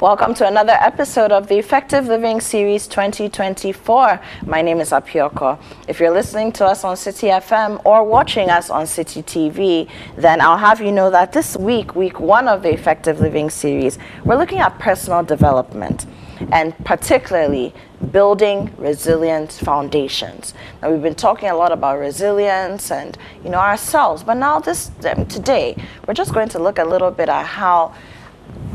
Welcome to another episode of the Effective Living Series 2024. My name is Apiorkor. If you're listening to us on Citi FM or watching us on Citi TV, then I'll have you know that this week, week one of the Effective Living Series, we're looking at personal development and particularly building resilient foundations. Now we've been talking a lot about resilience and you know ourselves, but now this um, today we're just going to look a little bit at how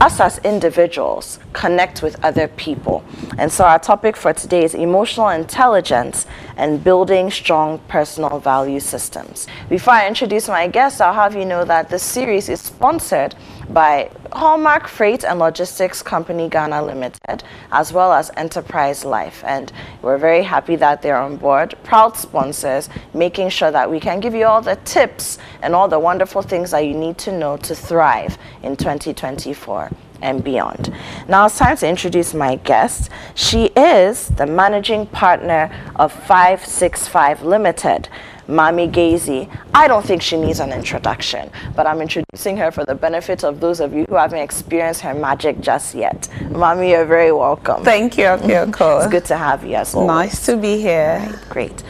us as individuals connect with other people. And so our topic for today is emotional intelligence and building strong personal value systems. Before I introduce my guests, I'll have you know that this series is sponsored by Hallmark Freight and Logistics Company Ghana Limited, as well as Enterprise Life. And we're very happy that they're on board, proud sponsors, making sure that we can give you all the tips and all the wonderful things that you need to know to thrive in 2024 and beyond. Now it's time to introduce my guest. She is the managing partner of 565 Limited. Maame Gaisey. I don't think she needs an introduction, but I'm introducing her for the benefit of those of you who haven't experienced her magic just yet. Maame, you're very welcome. Thank you, Apiorkor. it's good to have you as well. Nice to be here. Right, great.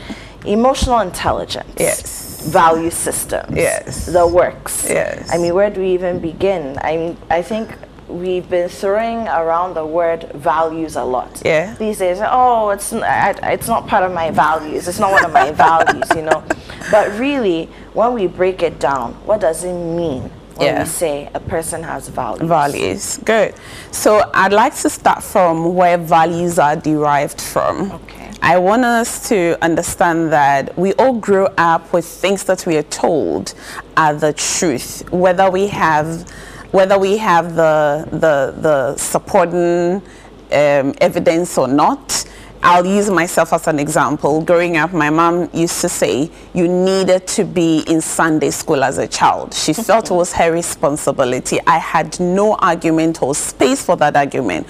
Emotional intelligence. Yes. Value systems. Yes. The works. Yes. I mean, where do we even begin? I mean, I think we've been throwing around the word values a lot. Yeah. These days, oh, it's I, it's not part of my values. It's not one of my values, you know. But really, when we break it down, what does it mean when Yeah. we say a person has values? Values. Good. So I'd like to start from where values are derived from. Okay. I want us to understand that we all grow up with things that we are told are the truth, whether we have whether we have the the the supporting um, evidence or not. I'll use myself as an example. Growing up, my mom used to say you needed to be in Sunday school as a child. She felt it was her responsibility. I had no argument or space for that argument.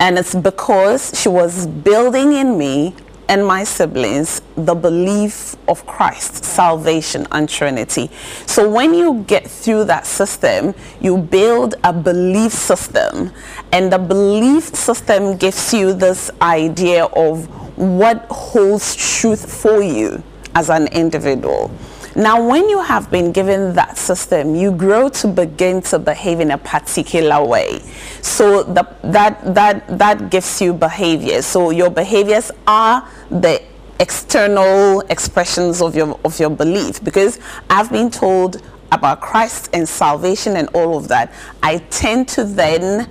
And it's because she was building in me and my siblings the belief of Christ, salvation, and Trinity. So when you get through that system, you build a belief system, and the belief system gives you this idea of what holds truth for you as an individual. Now, when you have been given that system, you grow to begin to behave in a particular way. So the, that, that, that gives you behavior. So your behaviors are the external expressions of your, of your belief. Because I've been told about Christ and salvation and all of that, I tend to then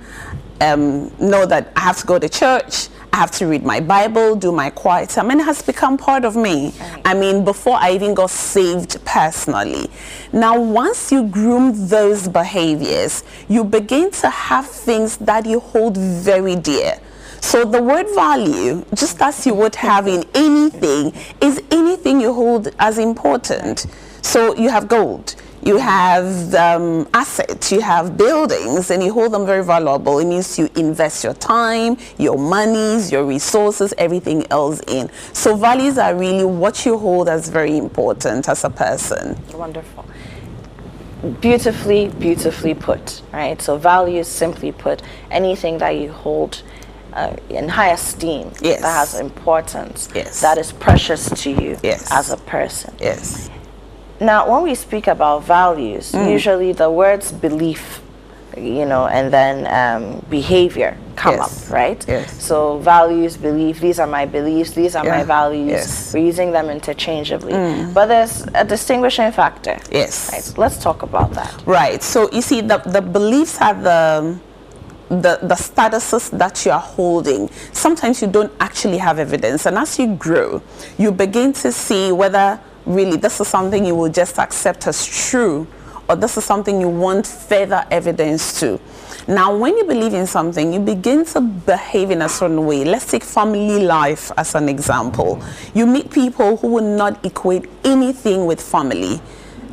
um, know that I have to go to church, I have to read my Bible, do my quiet time, and it has become part of me. I mean, before I even got saved personally. Now, once you groom those behaviors, you begin to have things that you hold very dear. So the word value, just as you would have in anything, is anything you hold as important. So you have gold, you have um, assets, you have buildings, and you hold them very valuable. It means you invest your time, your monies, your resources, everything else in. So values are really what you hold as very important as a person. Wonderful. Beautifully, beautifully put, right? So values, simply put, anything that you hold uh, in high esteem, Yes. that has importance, Yes. that is precious to you Yes. as a person. Yes. Now, when we speak about values, Mm. usually the words belief, you know, and then um, behavior come Yes. up, right? Yes. So values, belief, these are my beliefs, these are my values. Yes. Mm. We're using them interchangeably. But there's a distinguishing factor. Yes. Right. Let's talk about that. Right. So you see, the, the beliefs are the the, the statuses that you are holding. Sometimes you don't actually have evidence. And as you grow, you begin to see whether really this is something you will just accept as true or this is something you want further evidence to. Now, when you believe in something, you begin to behave in a certain way. Let's take family life as an example. You meet people who will not equate anything with family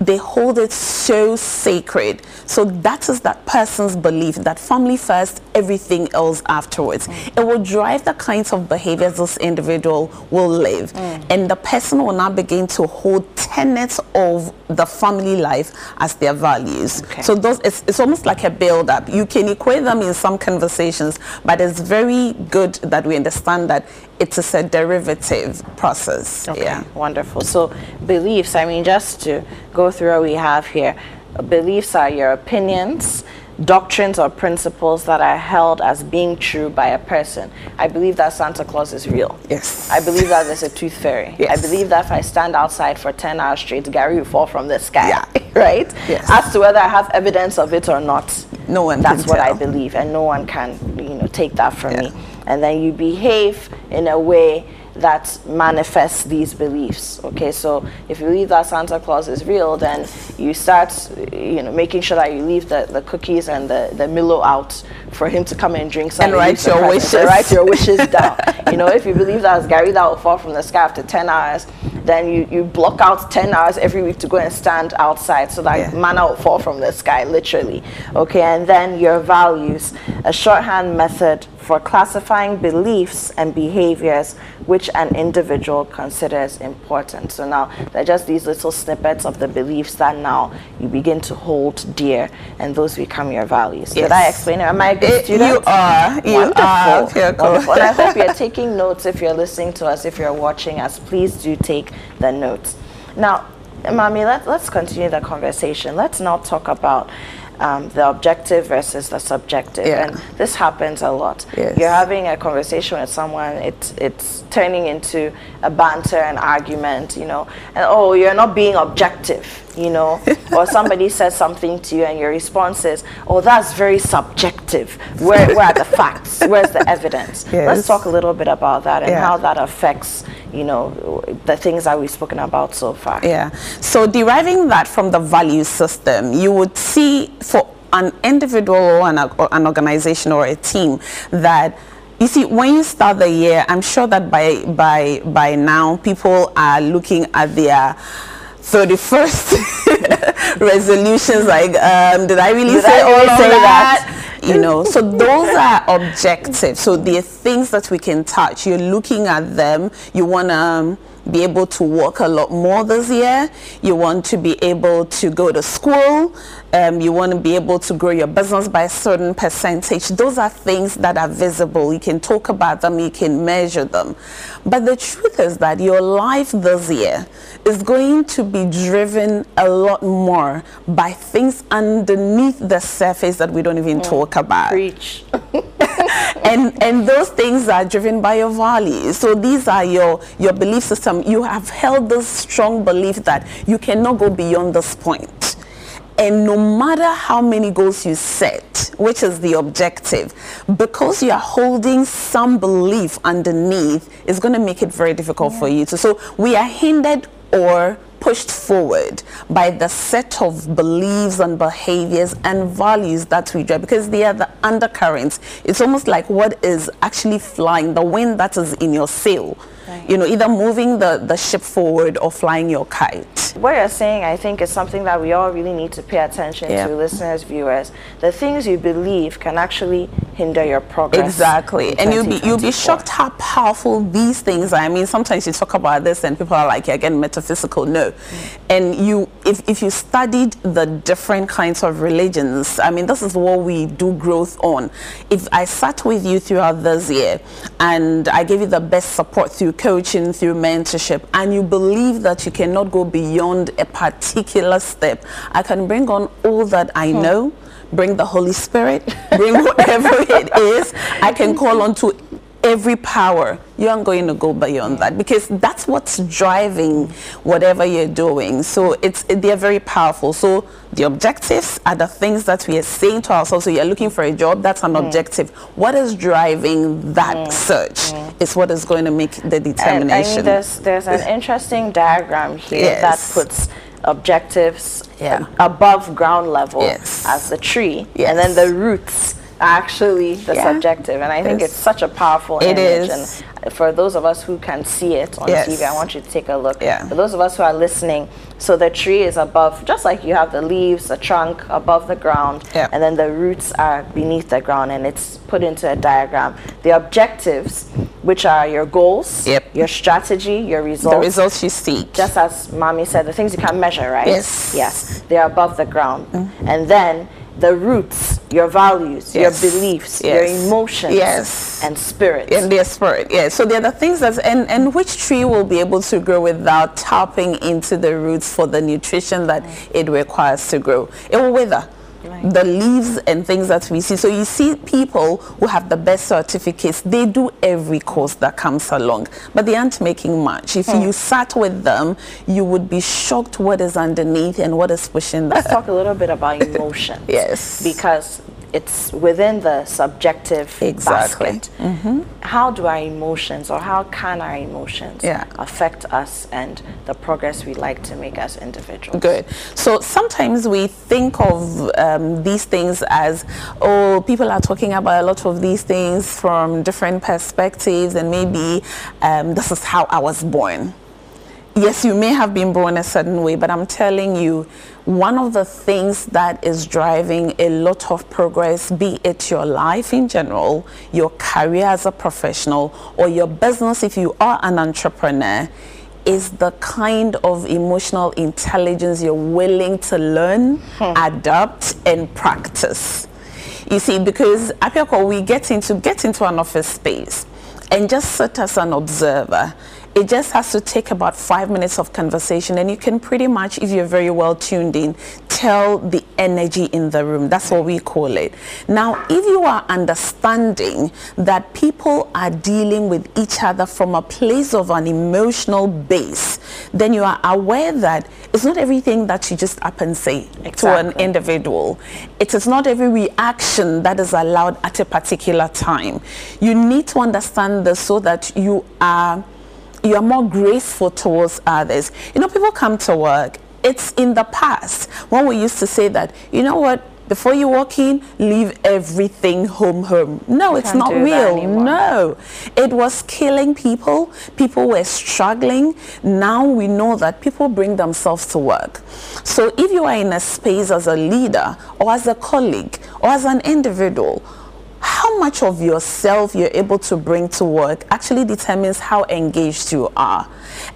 they hold it so sacred. So that is that person's belief that family first, everything else afterwards. Mm. It will drive the kinds of behaviors this individual will live. Mm. And the person will now begin to hold tenets of the family life as their values. Okay. So those it's, it's almost like a build up. You can equate them in some conversations, but it's very good that we understand that it is a derivative process. Okay, Yeah. wonderful. So beliefs, I mean, just to go through what we have here, beliefs are your opinions, doctrines or principles that are held as being true by a person. I believe that Santa Claus is real. Yes. I believe that there's a tooth fairy. Yes. I believe that if I stand outside for 10 hours straight, gari will fall from the sky. Yeah. right? Yes. As to whether I have evidence of it or not, No one that's what I believe, and no one can, you know, take that from Yeah. me. And then you behave in a way that manifests these beliefs. Okay, so if you believe that Santa Claus is real, then you start, you know, making sure that you leave the, the cookies and the, the Milo out for him to come and drink some. And write your wishes. Write your wishes down. you know, if you believe that gari that will fall from the sky after 10 hours, then you, you block out 10 hours every week to go and stand outside so that Yeah. manna will fall from the sky, literally. Okay, and then your values, a shorthand method for classifying beliefs and behaviors which an individual considers important. So now they're just these little snippets of the beliefs that now you begin to hold dear, and those become your values. Did I explain it? Am I a good Eh, student? you are. You Wonderful. are. Wonderful. And I hope you're taking notes if you're listening to us, if you're watching us. Please do take the notes. Now, Maame, let, let's continue the conversation. Let's now talk about um, the objective versus the subjective. Yeah. And this happens a lot. Yes. You're having a conversation with someone, it's, it's turning into a banter, an argument, you know, and oh, you're not being objective, you know, or somebody says something to you and your response is, oh, that's very subjective. Where, where are the facts? Where's the evidence? Let's talk a little bit about that and Yeah. how that affects, you know, the things that we've spoken about so far. Yeah. So deriving that from the value system, you would see for an individual or an, or an organization or a team that you see when you start the year, I'm sure that by by by now people are looking at their 31st resolutions like um, did I really Did say I really all say that? that? you know so those are objective so they're things that we can touch you're looking at them you want to um, be able to work a lot more this year. You want to be able to go to school. Um, you want to be able to grow your business by a certain percentage. Those are things that are visible. You can talk about them. You can measure them. But the truth is that your life this year is going to be driven a lot more by things underneath the surface that we don't even talk about. Preach. and and those things are driven by your values. So these are your your belief system. You have held this strong belief that you cannot go beyond this point. and no matter how many goals you set which is the objective because you are holding some belief underneath it's going to make it very difficult for you to so we are hindered or pushed forward by the set of beliefs and behaviors and values that we drive because they are the undercurrents. It's almost like what is actually flying, the wind that is in your sail. Right. You know, either moving the, the ship forward or flying your kite. What you're saying, I think, is something that we all really need to pay attention Yeah. to, listeners, viewers. The things you believe can actually hinder your progress. Exactly. And you'll be you'll be shocked how powerful these things are. I mean, sometimes you talk about this and people are like, again, metaphysical. No. And you if, if you studied the different kinds of religions, I mean, this is what we do growth on. If I sat with you throughout this year and I gave you the best support through coaching, through mentorship, and you believe that you cannot go beyond a particular step, I can bring on all that I hmm. know bring the Holy Spirit, bring whatever it is. I can call on to every power. You aren't going to go beyond that because that's what's driving whatever you're doing. So it's they're very powerful. So the objectives are the things that we are saying to ourselves. So you're looking for a job, that's an mm. objective. What is driving that mm. search mm. is what is going to make the And, I determination. mean, there's, there's an interesting diagram here Yes. that puts objectives Yeah. above ground level Yes. as the tree, Yes. and then the roots actually the Yeah. subjective, and I think Yes. it's such a powerful It image. is. And for those of us who can see it on Yes. TV, I want you to take a look. Yeah. For those of us who are listening, so the tree is above, just like you have the leaves, the trunk above the ground, Yeah. and then the roots are beneath the ground, and it's put into a diagram. The objectives, which are your goals, Yep. your strategy, your results. The results, you seek. just as Maame said, the things you can't measure, right? Yes. Yes. They're above the ground. Mm. And then the roots, your values, your Yes. beliefs, your emotions, Yes. and spirit. And their spirit yes. so they're the things that and and which tree will be able to grow without tapping into the roots for the nutrition that it requires to grow it will wither Right. the leaves and things that we see so you see people who have the best certificates they do every course that comes along but they aren't making much if hmm. you sat with them you would be shocked what is underneath and what is pushing Let's that talk a little bit about emotions. Yes. Because it's within the subjective Exactly. basket. How do our emotions or how can our emotions Yeah. affect us and the progress we like to make as individuals? Good. So sometimes we think of um, these things as, oh, people are talking about a lot of these things from different perspectives, and maybe um, this is how I was born. Yes, you may have been born a certain way, but I'm telling you, one of the things that is driving a lot of progress, be it your life in general, your career as a professional, or your business if you are an entrepreneur, is the kind of emotional intelligence you're willing to learn, hmm. adapt, and practice. You see, because Apiorkor, we get into get into an office space and just sit as an observer. It just has to take about five minutes of conversation, and you can pretty much, if you're very well tuned in, tell the energy in the room. That's what we call it. Now, if you are understanding that people are dealing with each other from a place of an emotional base, then you are aware that it's not everything that you just up and say to an individual. It is not every reaction that is allowed at a particular time. You need to understand this so that you are you are more graceful towards others. You know, people come to work. It's in the past when we used to say that, you know what, before you walk in, leave everything home home. No, it's not real. No. It was killing people. People were struggling. Now we know that people bring themselves to work. So if you are in a space as a leader or as a colleague or as an individual, how much of yourself you're able to bring to work actually determines how engaged you are.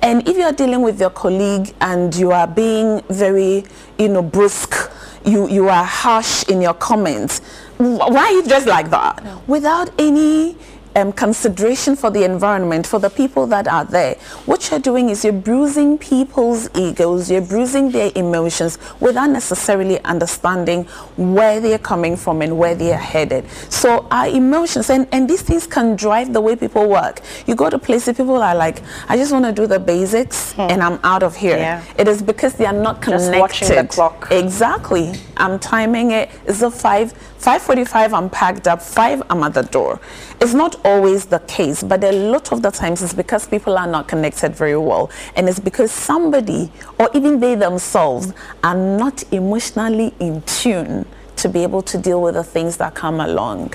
And if you're dealing with your colleague and you are being very, you know, brusque, you, you are harsh in your comments, wh- why are you dressed like that? Without any um, consideration for the environment, for the people that are there. What you're doing is you're bruising people's egos, you're bruising their emotions without necessarily understanding where they're coming from and where they're headed. So our emotions, and, and these things can drive the way people work. You go to places, people are like, I just want to do the basics and I'm out of here. Yeah. It is because they are not connected. Just watching the clock. Exactly. I'm timing it. It's a five, 5:45. I'm packed up. Five. I'm at the door. It's not always the case, but a lot of the times it's because people are not connected very well, and it's because somebody or even they themselves are not emotionally in tune to be able to deal with the things that come along.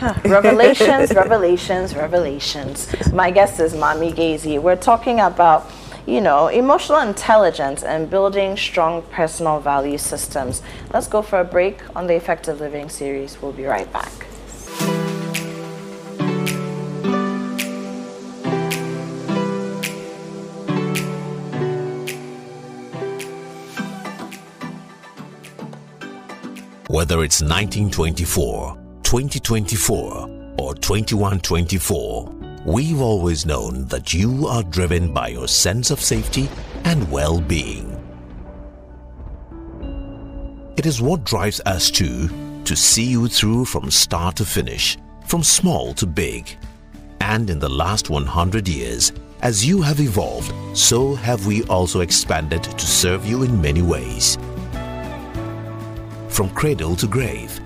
revelations, revelations, revelations. My guest is Maame Gaisey. We're talking about, you know, emotional intelligence and building strong personal value systems. Let's go for a break on the Effective Living series. We'll be right back. Whether it's 1924, 2024, or 2124, we've always known that you are driven by your sense of safety and well being. It is what drives us too to see you through from start to finish, from small to big. And in the last 100 years, as you have evolved, so have we also expanded to serve you in many ways from cradle to grave.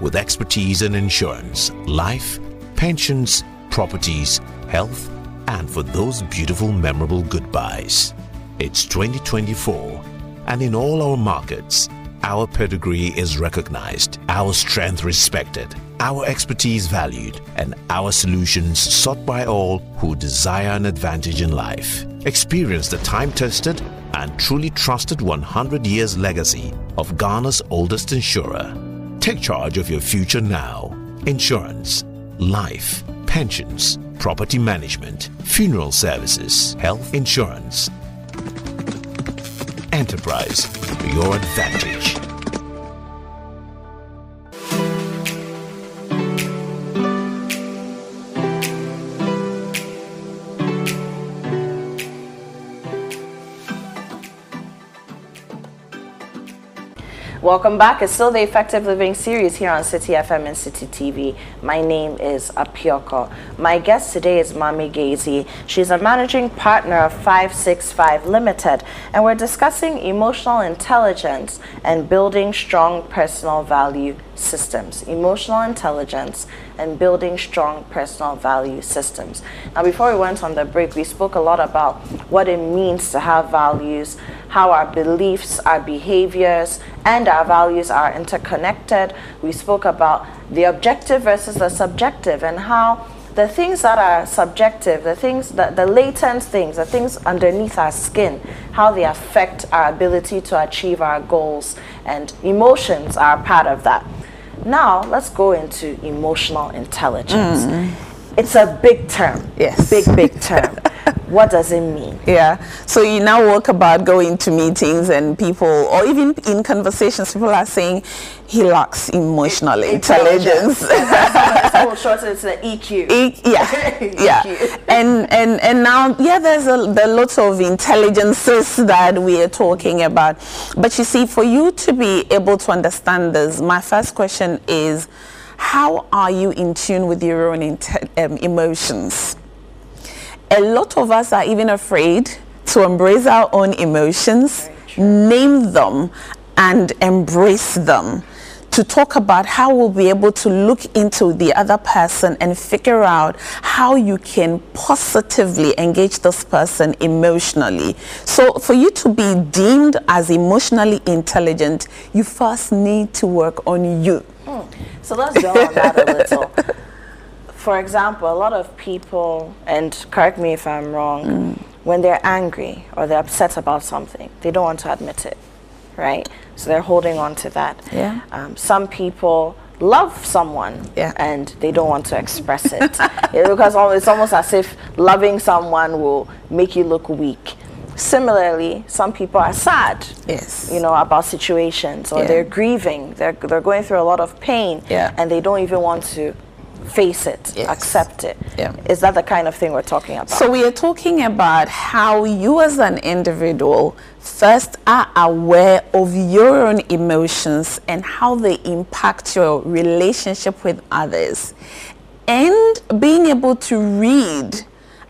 With expertise in insurance, life, pensions, properties, health, and for those beautiful, memorable goodbyes. It's 2024, and in all our markets, our pedigree is recognized, our strength respected, our expertise valued, and our solutions sought by all who desire an advantage in life. Experience the time tested and truly trusted 100 years legacy of Ghana's oldest insurer. Take charge of your future now. Insurance, life, pensions, property management, funeral services, health insurance. Enterprise, your advantage. Welcome back. It's still the Effective Living series here on Citi FM and Citi TV. My name is Apiorkor. My guest today is Maame Gaisey. She's a managing partner of 565 Limited, and we're discussing emotional intelligence and building strong personal value systems. Emotional intelligence and building strong personal value systems. Now, before we went on the break, we spoke a lot about what it means to have values, how our beliefs, our behaviors, and our values are interconnected. We spoke about the objective versus the subjective and how the things that are subjective, the things that the latent things, the things underneath our skin, how they affect our ability to achieve our goals and emotions are part of that. Now, let's go into emotional intelligence. Mm. It's a big term. Yes. Big, big term. what does it mean? Yeah. So you now walk about going to meetings and people, or even in conversations, people are saying he lacks emotional intelligence. Someone short it's the EQ. E- yeah, yeah. And and and now, yeah, there's a there lots of intelligences that we are talking about. But you see, for you to be able to understand this, my first question is, how are you in tune with your own um, emotions? A lot of us are even afraid to embrace our own emotions, name them, and embrace them. To talk about how we'll be able to look into the other person and figure out how you can positively engage this person emotionally. So, for you to be deemed as emotionally intelligent, you first need to work on you. Hmm. So, let's go on that a little for example, a lot of people, and correct me if I'm wrong, mm. when they're angry or they're upset about something, they don't want to admit it, right? So they're holding on to that. Yeah. Um, some people love someone yeah. and they don't want to express it because it's almost as if loving someone will make you look weak. Similarly, some people are sad, yes, you know, about situations or yeah. they're grieving. They're they're going through a lot of pain, yeah. and they don't even want to face it, yes. accept it. Yeah. Is that the kind of thing we're talking about? So we are talking about how you as an individual first are aware of your own emotions and how they impact your relationship with others. And being able to read,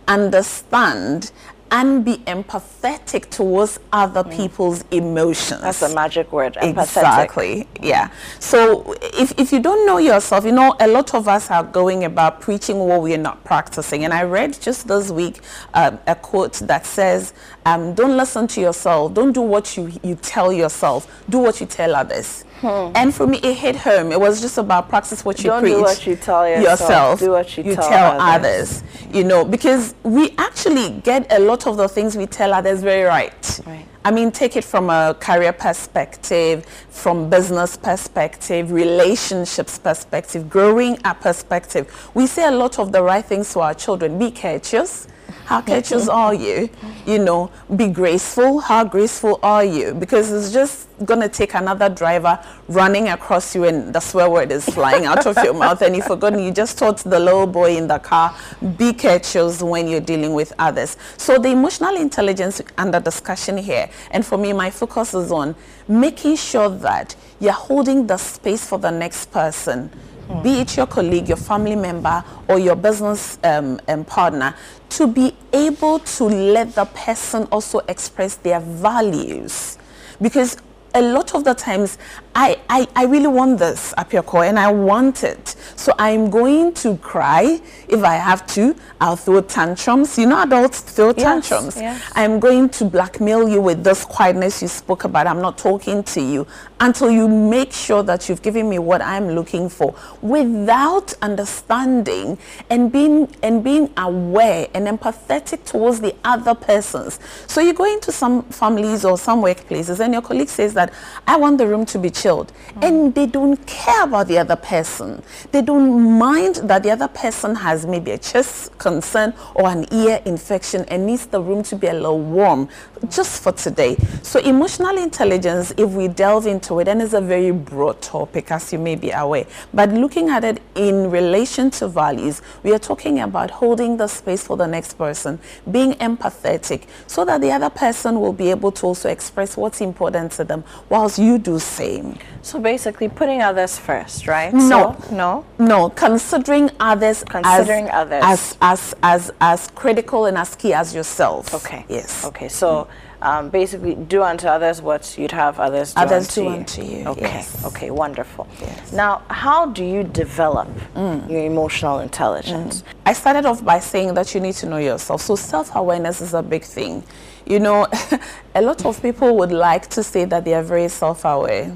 understand, and be empathetic towards other mm. people's emotions. That's a magic word, empathetic. Exactly, yeah. So if, if you don't know yourself, you know, a lot of us are going about preaching what we are not practicing. And I read just this week um, a quote that says, um, don't listen to yourself, don't do what you, you tell yourself, do what you tell others. Hmm. And for me, it hit home. It was just about practice what you Don't preach. do what you tell yourself. yourself. Do what you, you tell, tell others. others. You know, because we actually get a lot of the things we tell others very right. Right. I mean, take it from a career perspective, from business perspective, relationships perspective, growing up perspective. We say a lot of the right things to our children. Be courteous how courteous are you? You know, be graceful. How graceful are you? Because it's just going to take another driver running across you and the swear word is flying out of your mouth and you've forgotten. You just taught the little boy in the car, be courteous when you're dealing with others. So the emotional intelligence under discussion here, and for me, my focus is on making sure that you're holding the space for the next person mm. be it your colleague, your family member, or your business um, um, partner, to be able to let the person also express their values. Because a lot of the times I, I, I really want this Apiorkor and I want it. So I'm going to cry if I have to. I'll throw tantrums. You know adults throw tantrums. yes. I'm going to blackmail you with this quietness you spoke about. I'm not talking to you until you make sure that you've given me what I'm looking for without understanding and being and being aware and empathetic towards the other persons. So you go into some families or some workplaces and your colleague says that I want the room to be mm. and they don't care about the other person. They don't mind that the other person has maybe a chest concern or an ear infection and needs the room to be a little warm just for today. So emotional intelligence, if we delve into it, and it's a very broad topic as you may be aware, but looking at it in relation to values, we are talking about holding the space for the next person, being empathetic so that the other person will be able to also express what's important to them whilst you do same. So basically putting others first, right? No. So, no? No, considering others considering as, others as, as, as, as critical and as key as yourself. Okay. Yes. Okay. So um, basically do unto others what you'd have others do Others unto do you. unto you, Okay. yes. Okay. Wonderful. Yes. Now, how do you develop your emotional intelligence? I started off by saying that you need to know yourself. So self-awareness is a big thing. You know, a lot of people would like to say that they are very self-aware.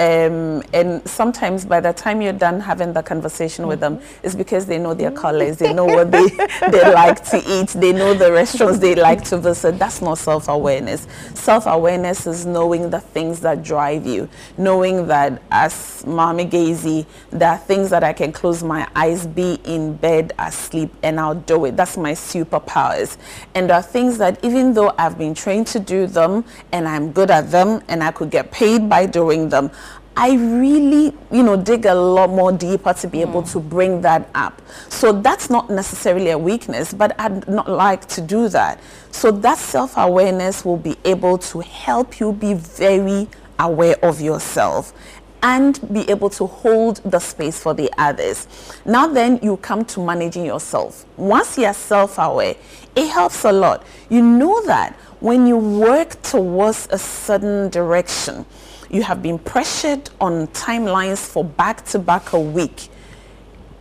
Um, and sometimes by the time you're done having the conversation with them, it's because they know their colors, they know what they, they like to eat, they know the restaurants they like to visit. That's not self-awareness. Self-awareness is knowing the things that drive you, knowing that as Maame Gaisey, there are things that I can close my eyes, be in bed, asleep, and I'll do it. That's my superpowers. And there are things that even though I've been trained to do them and I'm good at them and I could get paid by doing them, I really, you know, dig a lot more deeper to be hmm. able to bring that up. So that's not necessarily a weakness, but I'd not like to do that. So that self-awareness will be able to help you be very aware of yourself and be able to hold the space for the others. Now then you come to managing yourself. Once you're self-aware, it helps a lot. You know that when you work towards a certain direction, you have been pressured on timelines for back-to-back a week,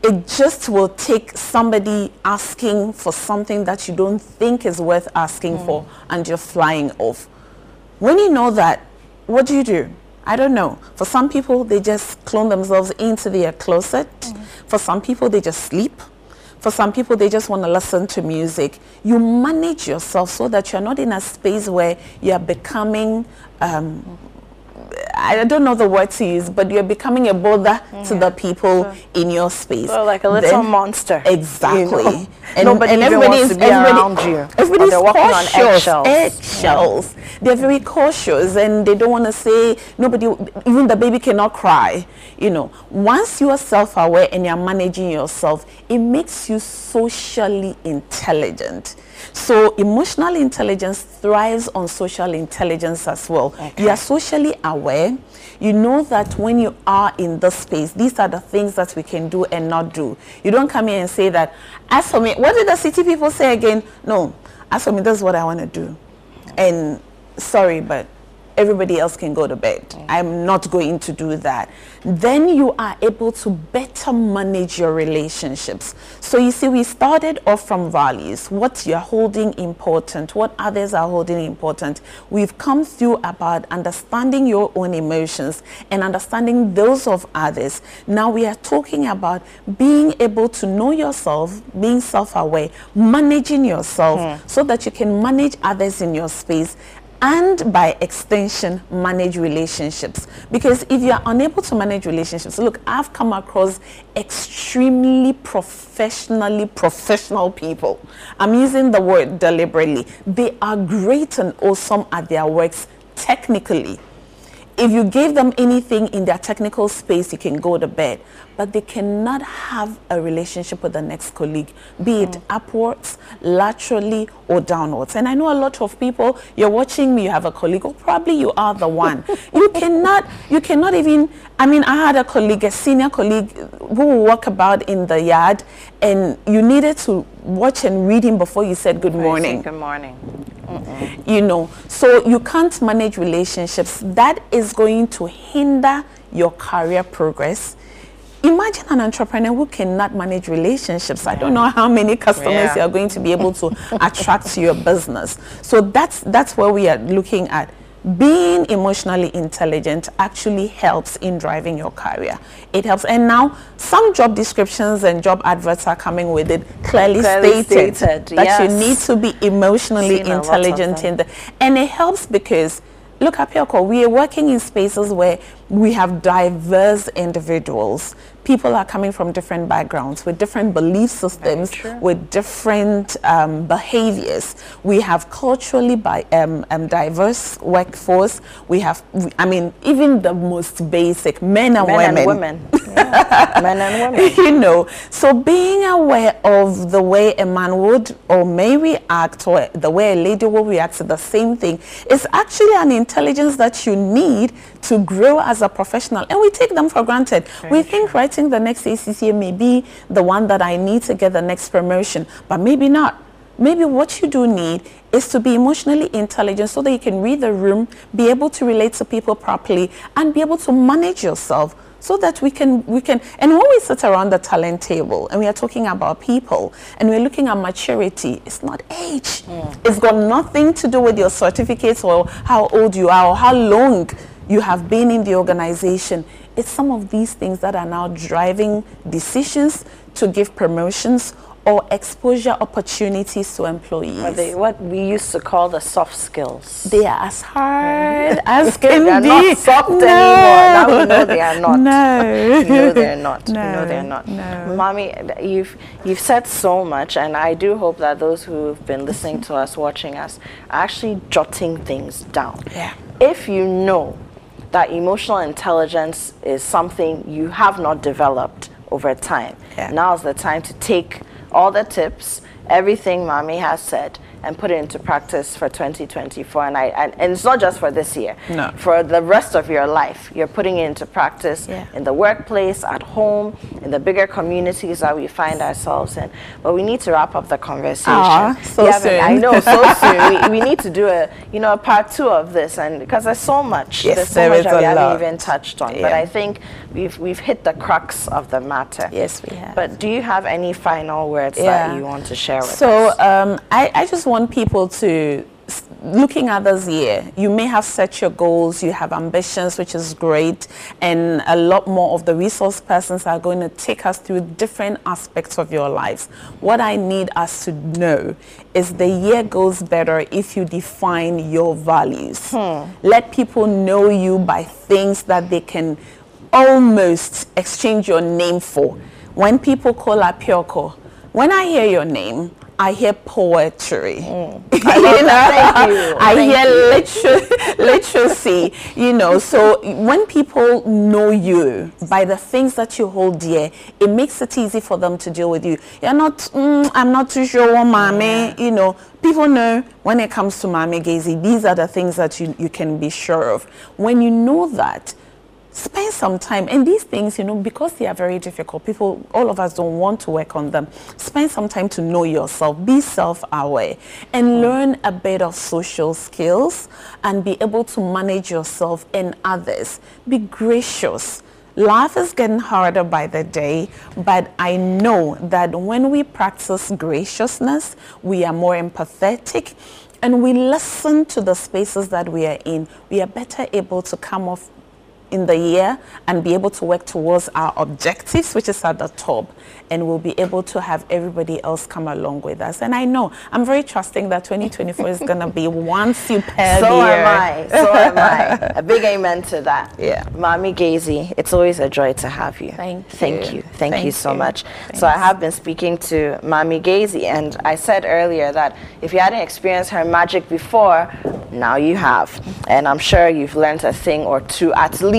it just will take somebody asking for something that you don't think is worth asking for and you're flying off. When you know that, what do you do? I don't know. For some people, they just clone themselves into their closet. For some people, they just sleep. For some people, they just want to listen to music. You manage yourself so that you're not in a space where you're becoming um, uh, I don't know the word to use, but you're becoming a bother to the people in your space. So like a little Then- monster. Exactly. You know? Nobody even everybody wants is- to be everybody- around you. Everybody's they're walking on cautious. eggshells. Eggshells. They're very cautious and they don't want to say nobody, even the baby cannot cry. You know, once you are self-aware and you're managing yourself, it makes you socially intelligent. So emotional intelligence thrives on social intelligence as well. You are socially aware. You know that when you are in this space, these are the things that we can do and not do. You don't come here and say that, as for me, what did the city people say again? No, as for me, this is what I want to do. And sorry, but everybody else can go to bed. Mm. I'm not going to do that. Then you are able to better manage your relationships. So you see, we started off from values, what you're holding important, what others are holding important. We've come through about understanding your own emotions and understanding those of others. Now we are talking about being able to know yourself, being self-aware, managing yourself hmm. so that you can manage others in your space and by extension manage relationships. Because if you are unable to manage relationships look i've come across extremely professionally professional people. I'm using the word deliberately. They are great and awesome at their works technically. If you gave them anything in their technical space, you can go to bed. But they cannot have a relationship with the next colleague, be it mm. upwards, laterally, or downwards. And I know a lot of people, you're watching me, you have a colleague, or probably you are the one. you cannot, you cannot even, I mean, I had a colleague, a senior colleague, who would walk about in the yard, and you needed to watch and read him before you said good morning. Good morning. Mm-mm. You know, so you can't manage relationships. That is going to hinder your career progress. Imagine an entrepreneur who cannot manage relationships. I don't know how many customers yeah. you are going to be able to attract to your business. So that's that's where we are looking at being emotionally intelligent actually helps in driving your career. It helps. And now some job descriptions and job adverts are coming with it clearly, clearly stated, stated, that yes. you need to be emotionally Seen intelligent in the and it helps because look at Pioko, we are working in spaces where we have diverse individuals people are coming from different backgrounds with different belief systems, with different um, behaviors. We have culturally by, um, um, diverse workforce. We have, I mean, even the most basic men and men women. And women. Yeah. men and women. you know, so being aware of the way a man would or may react or the way a lady will react to the same thing is actually an intelligence that you need to grow as a professional. And we take them for granted. Very we think writing the next ACCA may be the one that I need to get the next promotion, but maybe not. Maybe what you do need is to be emotionally intelligent so that you can read the room, be able to relate to people properly, and be able to manage yourself so that we can we can and when we sit around the talent table and we are talking about people and we're looking at maturity it's not age mm. it's got nothing to do with your certificates or how old you are or how long you have been in the organization. It's some of these things that are now driving decisions to give promotions or exposure opportunities to employees. They, what we used to call the soft skills. They are as hard mm. as can they are be. not soft no. anymore. Now we know they are not. No. we know they're not. No. We know they're not. No. Maame, you've you've said so much and I do hope that those who've been listening to us, watching us, are actually jotting things down. Yeah. If you know that emotional intelligence is something you have not developed over time. Yeah. Now's the time to take all the tips, everything Maame has said, and put it into practice for 2024. And I and, and, it's not just for this year. No. For the rest of your life, you're putting it into practice yeah. in the workplace, at home, in the bigger communities that we find ourselves in. But we need to wrap up the conversation. Aww, so soon. I know, so soon. We, we, need to do a you know a part two of this, and because there's so much, yes, there's so there much that we lot. haven't even touched on. Yeah. But I think we've we've hit the crux of the matter. Yes, we have. But do you have any final words yeah. that you want to share with so, us? So um, I, I just want people to looking at this year, you may have set your goals, you have ambitions, which is great, and a lot more of the resource persons are going to take us through different aspects of your lives. What I need us to know is the year goes better if you define your values. Hmm. Let people know you by things that they can almost exchange your name for. When people call Apiorkor, when I hear your name, I hear poetry. Mm. I you know? I hear liter- literacy, you know. So when people know you by the things that you hold dear, it makes it easy for them to deal with you. You're not, mm, I'm not too sure what mommy, yeah. you know. People know when it comes to Maame Gaisey, these are the things that you, you can be sure of. When you know that, spend some time and these things you know because they are very difficult. People all of us don't want to work on them. Spend some time to know yourself. Be self-aware and mm. learn a bit of social skills and be able to manage yourself and others. Be gracious. Life is getting harder by the day, but I know that when we practice graciousness, we are more empathetic and we listen to the spaces that we are in, we are better able to come off in the year and be able to work towards our objectives, which is at the top, and we'll be able to have everybody else come along with us. And I know I'm very trusting that 2024 is going to be one superb so year. am I. So am I. A big amen to that. Yeah. Maame Gaisey, it's always a joy to have you. Thank you. Thank you. Thank, Thank you so you. much. Thanks. So I have been speaking to Maame Gaisey, and I said earlier that if you hadn't experienced her magic before, now you have. And I'm sure you've learned a thing or two at least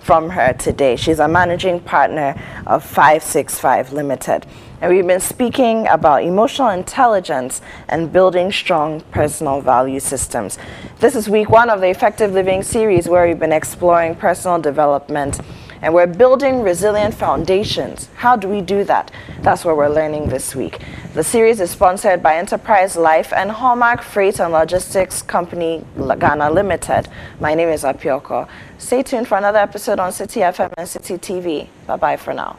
from her today. She's a managing partner of 565 Limited. And we've been speaking about emotional intelligence and building strong personal value systems. This is week one of the Effective Living series where we've been exploring personal development and we're building resilient foundations. How do we do that? That's what we're learning this week. The series is sponsored by Enterprise Life and Hallmark Freight and Logistics Company Ghana Limited. My name is Apiorkor. Stay tuned for another episode on Citi FM and Citi TV. Bye bye for now.